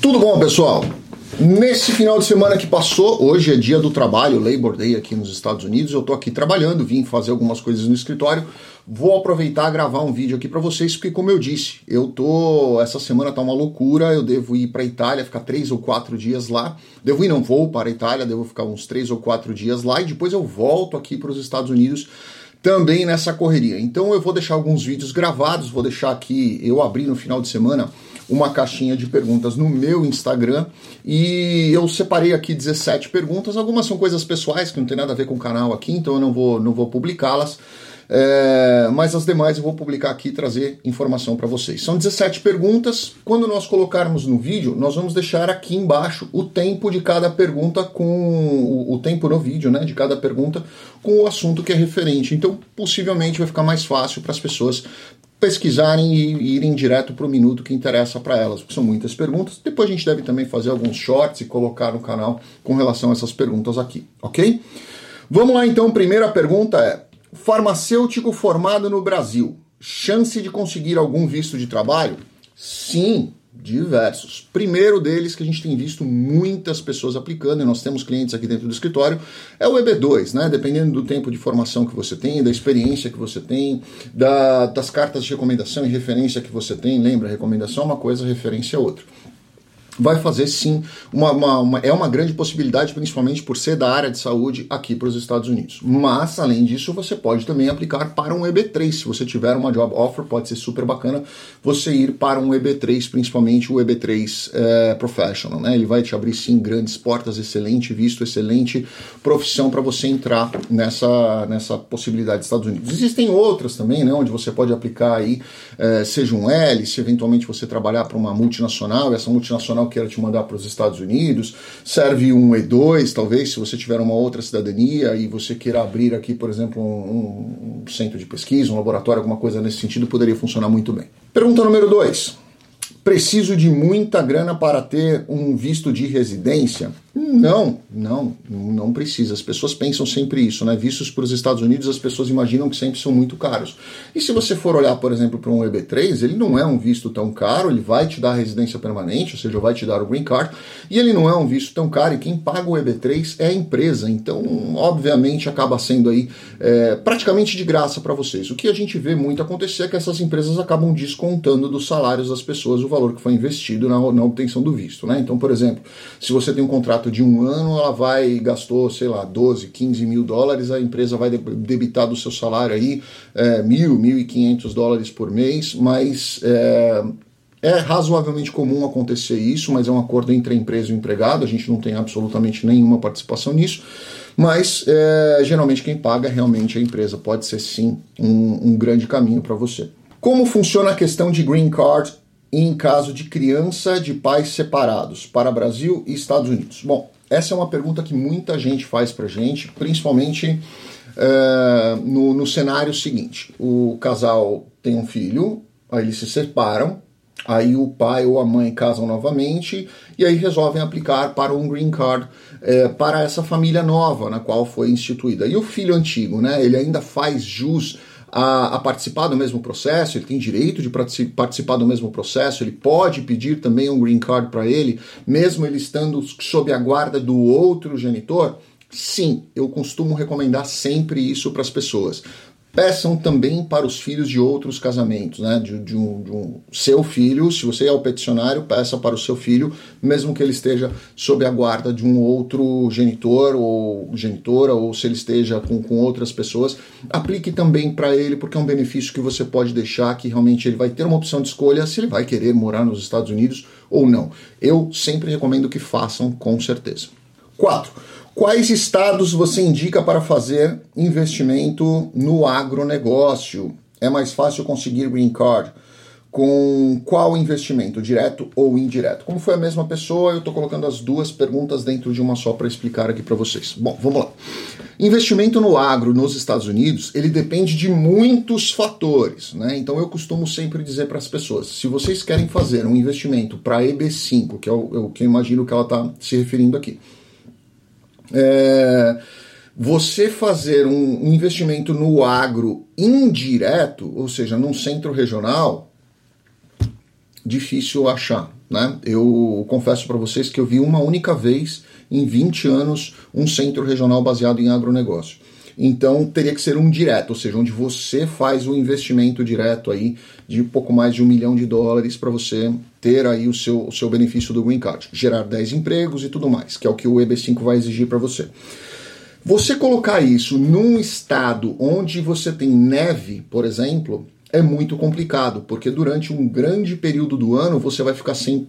Tudo bom, pessoal? Nesse final de semana que passou, hoje é dia do trabalho, Labor Day aqui nos Estados Unidos. Eu tô aqui trabalhando, vim fazer algumas coisas no escritório. Vou aproveitar e gravar um vídeo aqui para vocês, porque como eu disse, eu tô essa semana tá uma loucura. Eu devo ir para Itália, ficar três ou quatro dias lá. Devo ir, não vou para a Itália, devo ficar uns três ou quatro dias lá e depois eu volto aqui para os Estados Unidos também nessa correria. Então eu vou deixar alguns vídeos gravados, vou deixar aqui, eu abri no final de semana uma caixinha de perguntas no meu Instagram e eu separei aqui 17 perguntas. Algumas são coisas pessoais que não tem nada a ver com o canal aqui, então eu não vou, não vou publicá-las. É, mas as demais eu vou publicar aqui e trazer informação para vocês. São 17 perguntas. Quando nós colocarmos no vídeo, nós vamos deixar aqui embaixo o tempo de cada pergunta com o, o tempo no vídeo, né, de cada pergunta com o assunto que é referente. Então, possivelmente vai ficar mais fácil para as pessoas pesquisarem e irem direto para o minuto que interessa para elas, porque são muitas perguntas. Depois a gente deve também fazer alguns shorts e colocar no canal com relação a essas perguntas aqui, ok? Vamos lá então, primeira pergunta é: Farmacêutico formado no Brasil, chance de conseguir algum visto de trabalho? Sim, diversos. Primeiro deles que a gente tem visto muitas pessoas aplicando, e nós temos clientes aqui dentro do escritório, é o EB2, né? Dependendo do tempo de formação que você tem, da experiência que você tem, da, das cartas de recomendação e referência que você tem. Lembra, recomendação é uma coisa, referência é outra vai fazer sim uma, uma, uma, é uma grande possibilidade, principalmente por ser da área de saúde aqui para os Estados Unidos. Mas, além disso, você pode também aplicar para um EB3. Se você tiver uma job offer, pode ser super bacana você ir para um EB3, principalmente o EB3 é, Professional. Né? Ele vai te abrir sim grandes portas, excelente visto, excelente profissão para você entrar nessa, nessa possibilidade dos Estados Unidos. Existem outras também, né, onde você pode aplicar aí, é, seja um L, se eventualmente você trabalhar para uma multinacional, essa multinacional queira te mandar para os Estados Unidos, serve um E2, talvez, se você tiver uma outra cidadania e você queira abrir aqui, por exemplo, um, um centro de pesquisa, um laboratório, alguma coisa nesse sentido, poderia funcionar muito bem. Pergunta número 2. Preciso de muita grana para ter um visto de residência? Não, não, não precisa. As pessoas pensam sempre isso, né? Vistos para os Estados Unidos, as pessoas imaginam que sempre são muito caros. E se você for olhar, por exemplo, para um EB3, ele não é um visto tão caro, ele vai te dar residência permanente, ou seja, vai te dar o green card, e ele não é um visto tão caro, e quem paga o EB3 é a empresa. Então, obviamente, acaba sendo aí é, praticamente de graça para vocês. O que a gente vê muito acontecer é que essas empresas acabam descontando dos salários das pessoas o valor que foi investido na, na obtenção do visto, né? Então, por exemplo, se você tem um contrato contrato de um ano, ela vai gastou, sei lá, 12, 15 mil dólares, a empresa vai debitar do seu salário aí é, mil, mil e quinhentos dólares por mês, mas é, é razoavelmente comum acontecer isso, mas é um acordo entre a empresa e o empregado, a gente não tem absolutamente nenhuma participação nisso. Mas é, geralmente quem paga realmente a empresa. Pode ser sim um, um grande caminho para você. Como funciona a questão de green card em caso de criança de pais separados para Brasil e Estados Unidos? Bom, essa é uma pergunta que muita gente faz para gente, principalmente uh, no, no cenário seguinte: o casal tem um filho, aí eles se separam, aí o pai ou a mãe casam novamente e aí resolvem aplicar para um green card é, para essa família nova na qual foi instituída. E o filho antigo, né? Ele ainda faz jus a, a, participar do mesmo processo, ele tem direito de participar do mesmo processo, ele pode pedir também um green card para ele, mesmo ele estando sob a guarda do outro genitor? Sim, eu costumo recomendar sempre isso para as pessoas peçam também para os filhos de outros casamentos, né? De, de, um, de, um, seu filho, se você é o peticionário, peça para o seu filho, mesmo que ele esteja sob a guarda de um outro genitor ou genitora, ou se ele esteja com, com outras pessoas, aplique também para ele, porque é um benefício que você pode deixar que realmente ele vai ter uma opção de escolha se ele vai querer morar nos Estados Unidos ou não. Eu sempre recomendo que façam com certeza. 4. Quais estados você indica para fazer investimento no agronegócio? É mais fácil conseguir green card? Com qual investimento, direto ou indireto? Como foi a mesma pessoa, eu estou colocando as duas perguntas dentro de uma só para explicar aqui para vocês. Bom, vamos lá. Investimento no agro nos Estados Unidos, ele depende de muitos fatores, né? Então eu costumo sempre dizer para as pessoas, se vocês querem fazer um investimento para EB5, que é o, o que eu imagino que ela está se referindo aqui, é, você fazer um, investimento no agro indireto, ou seja, num centro regional, difícil achar. Né? Eu confesso para vocês que eu vi uma única vez em 20 anos um centro regional baseado em agronegócio. Então teria que ser um direto, ou seja, onde você faz o investimento direto aí de pouco mais de um milhão de dólares para você ter aí o seu, o seu benefício do Green Card, gerar 10 empregos e tudo mais, que é o que o EB5 vai exigir para você. Você colocar isso num estado onde você tem neve, por exemplo, é muito complicado, porque durante um grande período do ano você vai ficar sem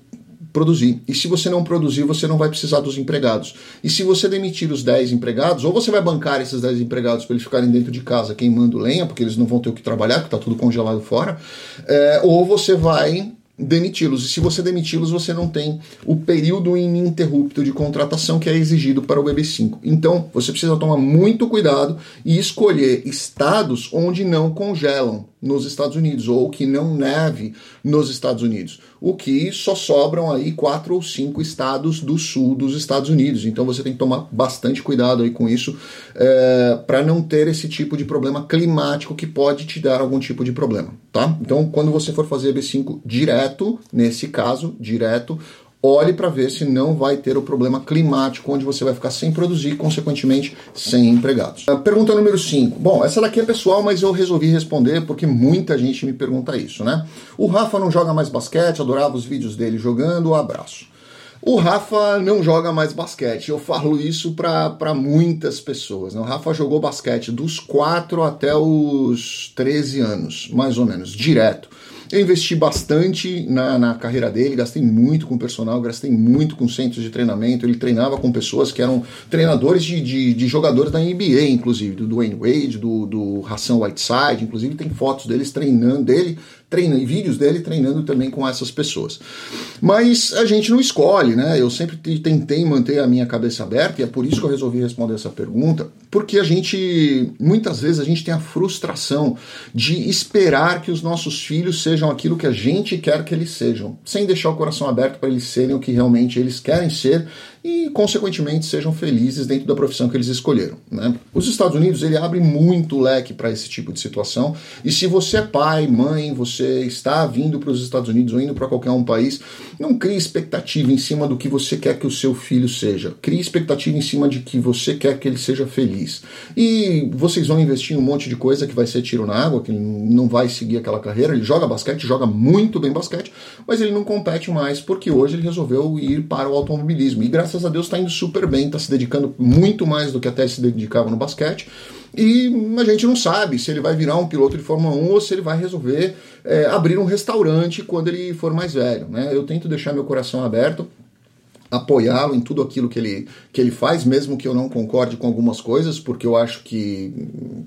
produzir. E se você não produzir, você não vai precisar dos empregados. E se você demitir os 10 empregados, ou você vai bancar esses 10 empregados para eles ficarem dentro de casa queimando lenha, porque eles não vão ter o que trabalhar, porque está tudo congelado fora, é, ou você vai demiti-los. E se você demiti-los, você não tem o período ininterrupto de contratação que é exigido para o BB5. Então, você precisa tomar muito cuidado e escolher estados onde não congelam nos Estados Unidos ou que não neve nos Estados Unidos. O que só sobram aí quatro ou cinco estados do sul dos Estados Unidos. Então você tem que tomar bastante cuidado aí com isso é, para não ter esse tipo de problema climático que pode te dar algum tipo de problema, tá? Então quando você for fazer B5 direto, nesse caso direto, olhe para ver se não vai ter o problema climático, onde você vai ficar sem produzir, consequentemente sem empregados. Pergunta número 5. Bom, essa daqui é pessoal, mas eu resolvi responder porque muita gente me pergunta isso, né? O Rafa não joga mais basquete, adorava os vídeos dele jogando, abraço. O Rafa não joga mais basquete. Eu falo isso para muitas pessoas. Né? O Rafa jogou basquete dos 4 até os 13 anos, mais ou menos, direto. Eu investi bastante na, na carreira dele, gastei muito com personal, gastei muito com centros de treinamento. Ele treinava com pessoas que eram treinadores de, de, de jogadores da NBA, inclusive, do Dwayne Wade, do, do Hassan Whiteside, inclusive tem fotos deles treinando, dele treina, e vídeos dele treinando também com essas pessoas. Mas a gente não escolhe, né? Eu sempre tentei manter a minha cabeça aberta e é por isso que eu resolvi responder essa pergunta, porque a gente, muitas vezes, a gente tem a frustração de esperar que os nossos filhos sejam aquilo que a gente quer que eles sejam, sem deixar o coração aberto para eles serem o que realmente eles querem ser e, consequentemente, sejam felizes dentro da profissão que eles escolheram. Né? Os Estados Unidos ele abre muito leque para esse tipo de situação. E se você é pai, mãe, você está vindo para os Estados Unidos ou indo para qualquer um país, não crie expectativa em cima do que você quer que o seu filho seja. Crie expectativa em cima de que você quer que ele seja feliz. E vocês vão investir em um monte de coisa que vai ser tiro na água, que não vai seguir aquela carreira. Ele joga basquete, joga muito bem basquete, mas ele não compete mais porque hoje ele resolveu ir para o automobilismo. E graças graças a Deus está indo super bem, está se dedicando muito mais do que até se dedicava no basquete. E a gente não sabe se ele vai virar um piloto de Fórmula 1 ou se ele vai resolver é, abrir um restaurante quando ele for mais velho. Né? Eu tento deixar meu coração aberto apoiá-lo em tudo aquilo que ele, que ele faz, mesmo que eu não concorde com algumas coisas, porque eu acho que,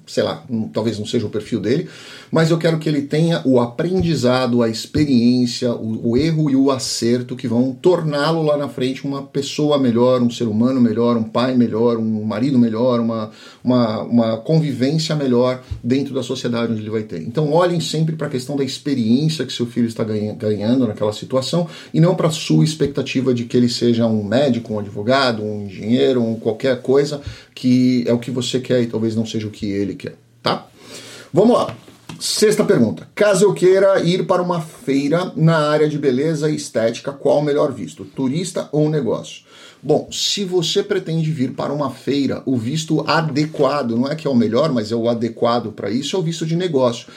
sei lá, talvez não seja o perfil dele, mas eu quero que ele tenha o aprendizado, a experiência, o, o erro e o acerto que vão torná-lo lá na frente uma pessoa melhor, um ser humano melhor, um pai melhor, um marido melhor, uma, uma, uma convivência melhor dentro da sociedade onde ele vai ter. Então olhem sempre para a questão da experiência que seu filho está ganhando naquela situação e não para a sua expectativa de que ele seja seja um médico, um advogado, um engenheiro, um qualquer coisa que é o que você quer e talvez não seja o que ele quer, tá? Vamos lá. Sexta pergunta. Caso eu queira ir para uma feira na área de beleza e estética, qual o melhor visto? Turista ou negócio? Bom, se você pretende vir para uma feira, o visto adequado, não é que é o melhor, mas é o adequado para isso, é o visto de negócio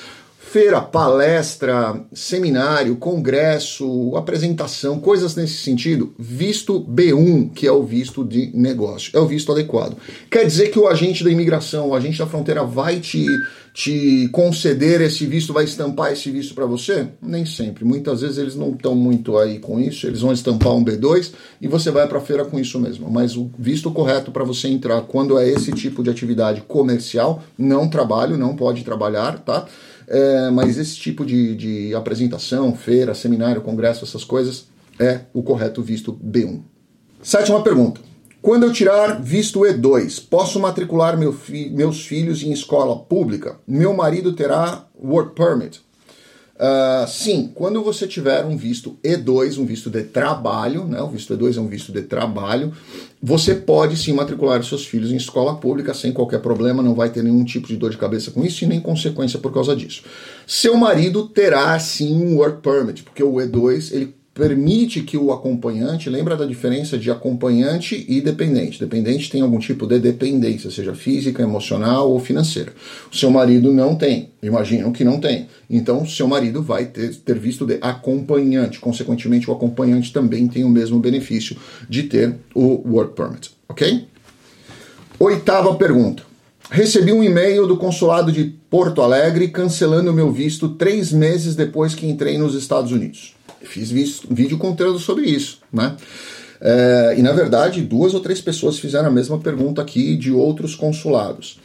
feira, palestra, seminário, congresso, apresentação, coisas nesse sentido, visto B1, que é o visto de negócio, é o visto adequado. Quer dizer que o agente da imigração, o agente da fronteira vai te, te conceder esse visto, vai estampar esse visto para você? Nem sempre. Muitas vezes eles não estão muito aí com isso, eles vão estampar um B2 e você vai para a feira com isso mesmo. Mas o visto correto para você entrar quando é esse tipo de atividade comercial, não trabalho, não pode trabalhar, tá? É, mas esse tipo de, de apresentação, feira, seminário, congresso, essas coisas, é o correto visto B1. Sétima pergunta. Quando eu tirar visto E2, posso matricular meu fi meus filhos em escola pública? Meu marido terá work permit? Uh, sim, quando você tiver um visto E2, um visto de trabalho, né, o visto E2 é um visto de trabalho, você pode sim matricular seus filhos em escola pública sem qualquer problema, não vai ter nenhum tipo de dor de cabeça com isso e nem consequência por causa disso. Seu marido terá sim um work permit, porque o E2 ele permite que o acompanhante, lembra da diferença de acompanhante e dependente. Dependente tem algum tipo de dependência, seja física, emocional ou financeira. O seu marido não tem, imaginam que não tem. Então, seu marido vai ter, ter visto de acompanhante. Consequentemente, o acompanhante também tem o mesmo benefício de ter o work permit, ok? Oitava pergunta. Recebi um e-mail do consulado de Porto Alegre cancelando meu visto três meses depois que entrei nos Estados Unidos. Fiz vídeo conteúdo sobre isso, né? É, e na verdade, duas ou três pessoas fizeram a mesma pergunta aqui de outros consulados.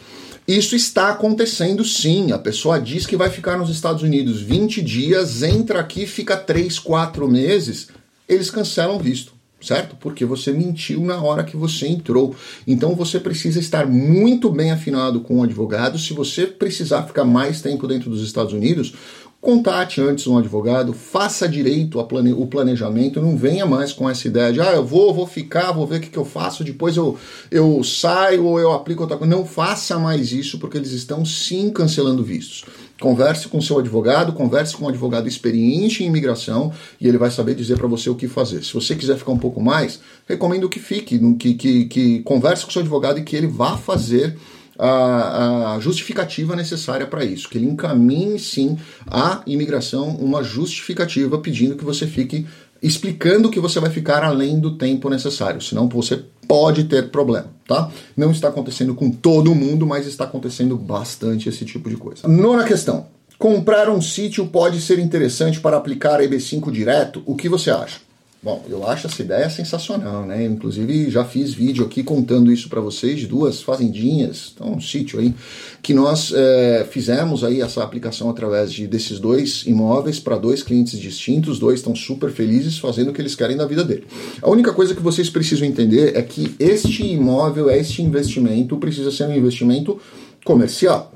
Isso está acontecendo sim. A pessoa diz que vai ficar nos Estados Unidos 20 dias, entra aqui, fica 3, 4 meses, eles cancelam visto, certo? Porque você mentiu na hora que você entrou. Então você precisa estar muito bem afinado com o advogado. Se você precisar ficar mais tempo dentro dos Estados Unidos, Contate antes um advogado, faça direito plane, o planejamento, não venha mais com essa ideia de ah, eu vou, vou ficar, vou ver o que, que eu faço, depois eu, eu saio ou eu aplico outra coisa. Não faça mais isso, porque eles estão sim cancelando vistos. Converse com seu advogado, converse com um advogado experiente em imigração e ele vai saber dizer para você o que fazer. Se você quiser ficar um pouco mais, recomendo que fique, que, que, que converse com seu advogado e que ele vá fazer a, a justificativa necessária para isso, que ele encaminhe sim à imigração uma justificativa pedindo que você fique explicando que você vai ficar além do tempo necessário, senão você pode ter problema, tá? Não está acontecendo com todo mundo, mas está acontecendo bastante esse tipo de coisa. Nona questão. Comprar um sítio pode ser interessante para aplicar EB5 direto? O que você acha? Bom, eu acho essa ideia sensacional, né? Inclusive já fiz vídeo aqui contando isso para vocês de duas fazendinhas, então um sítio aí que nós é, fizemos aí essa aplicação através de desses dois imóveis para dois clientes distintos, dois estão super felizes fazendo o que eles querem na vida dele. A única coisa que vocês precisam entender é que este imóvel, este investimento precisa ser um investimento comercial.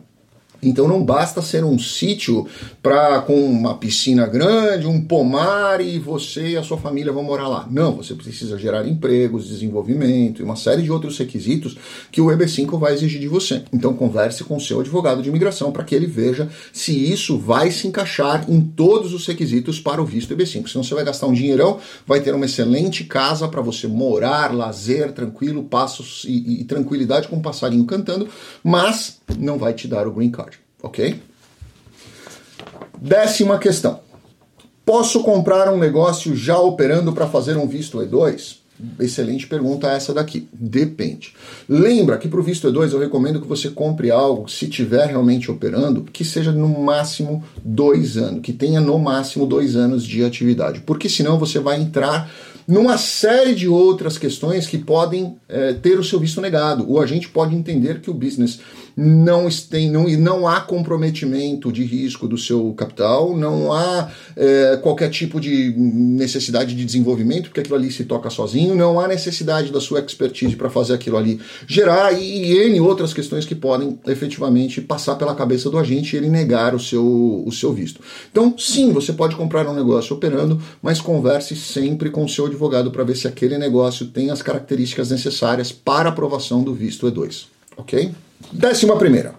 Então não basta ser um sítio para com uma piscina grande, um pomar e você e a sua família vão morar lá. Não, você precisa gerar empregos, desenvolvimento e uma série de outros requisitos que o EB5 vai exigir de você. Então converse com seu advogado de imigração para que ele veja se isso vai se encaixar em todos os requisitos para o visto EB5. Senão você vai gastar um dinheirão, vai ter uma excelente casa para você morar, lazer, tranquilo, passos e, e tranquilidade com um passarinho cantando, mas não vai te dar o green card ok? Décima questão. Posso comprar um negócio já operando para fazer um visto E2? Excelente pergunta essa daqui. Depende. Lembra que para o visto E2 eu recomendo que você compre algo, se tiver realmente operando, que seja no máximo dois anos, que tenha no máximo dois anos de atividade. Porque senão você vai entrar numa série de outras questões que podem é, ter o seu visto negado. O agente pode entender que o business não, tem, não, não há comprometimento de risco do seu capital, não há é, qualquer tipo de necessidade de desenvolvimento, porque aquilo ali se toca sozinho, não há necessidade da sua expertise para fazer aquilo ali gerar e, e N outras questões que podem efetivamente passar pela cabeça do agente e ele negar o seu, o seu visto. Então, sim, você pode comprar um negócio operando, mas converse sempre com o seu advogado para ver se aquele negócio tem as características necessárias para aprovação do visto E2. Ok? Décima primeira.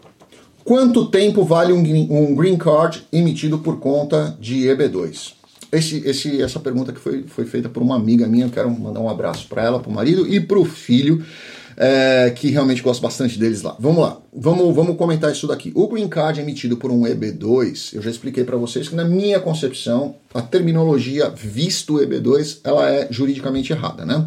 Quanto tempo vale um green card emitido por conta de EB2? Esse, esse, essa pergunta que foi, foi feita por uma amiga minha, eu quero mandar um abraço para ela, para o marido e para o filho, é, que realmente gosto bastante deles lá. Vamos lá, vamos, vamos comentar isso daqui. O green card emitido por um EB2, eu já expliquei para vocês que na minha concepção, a terminologia visto EB2, ela é juridicamente errada, né?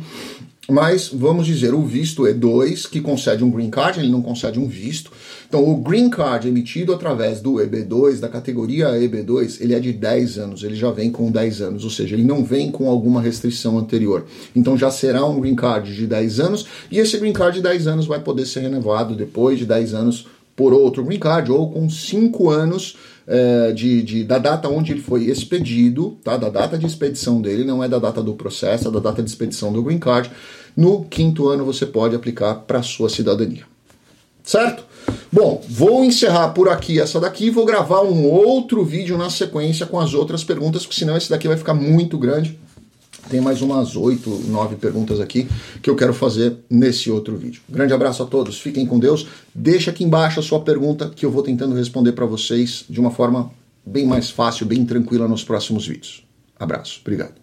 Mas vamos dizer, o visto é 2, que concede um green card, ele não concede um visto. Então, o green card emitido através do EB2, da categoria EB2, ele é de 10 anos, ele já vem com 10 anos, ou seja, ele não vem com alguma restrição anterior. Então, já será um green card de 10 anos, e esse green card de 10 anos vai poder ser renovado depois de 10 anos por outro green card, ou com 5 anos é, de, de, da data onde ele foi expedido, tá? da data de expedição dele, não é da data do processo, é da data de expedição do green card. No quinto ano você pode aplicar para sua cidadania. Certo? Bom, vou encerrar por aqui essa daqui vou gravar um outro vídeo na sequência com as outras perguntas, porque senão esse daqui vai ficar muito grande. Tem mais umas oito, nove perguntas aqui que eu quero fazer nesse outro vídeo. Grande abraço a todos, fiquem com Deus. Deixa aqui embaixo a sua pergunta que eu vou tentando responder para vocês de uma forma bem mais fácil, bem tranquila nos próximos vídeos. Abraço, obrigado.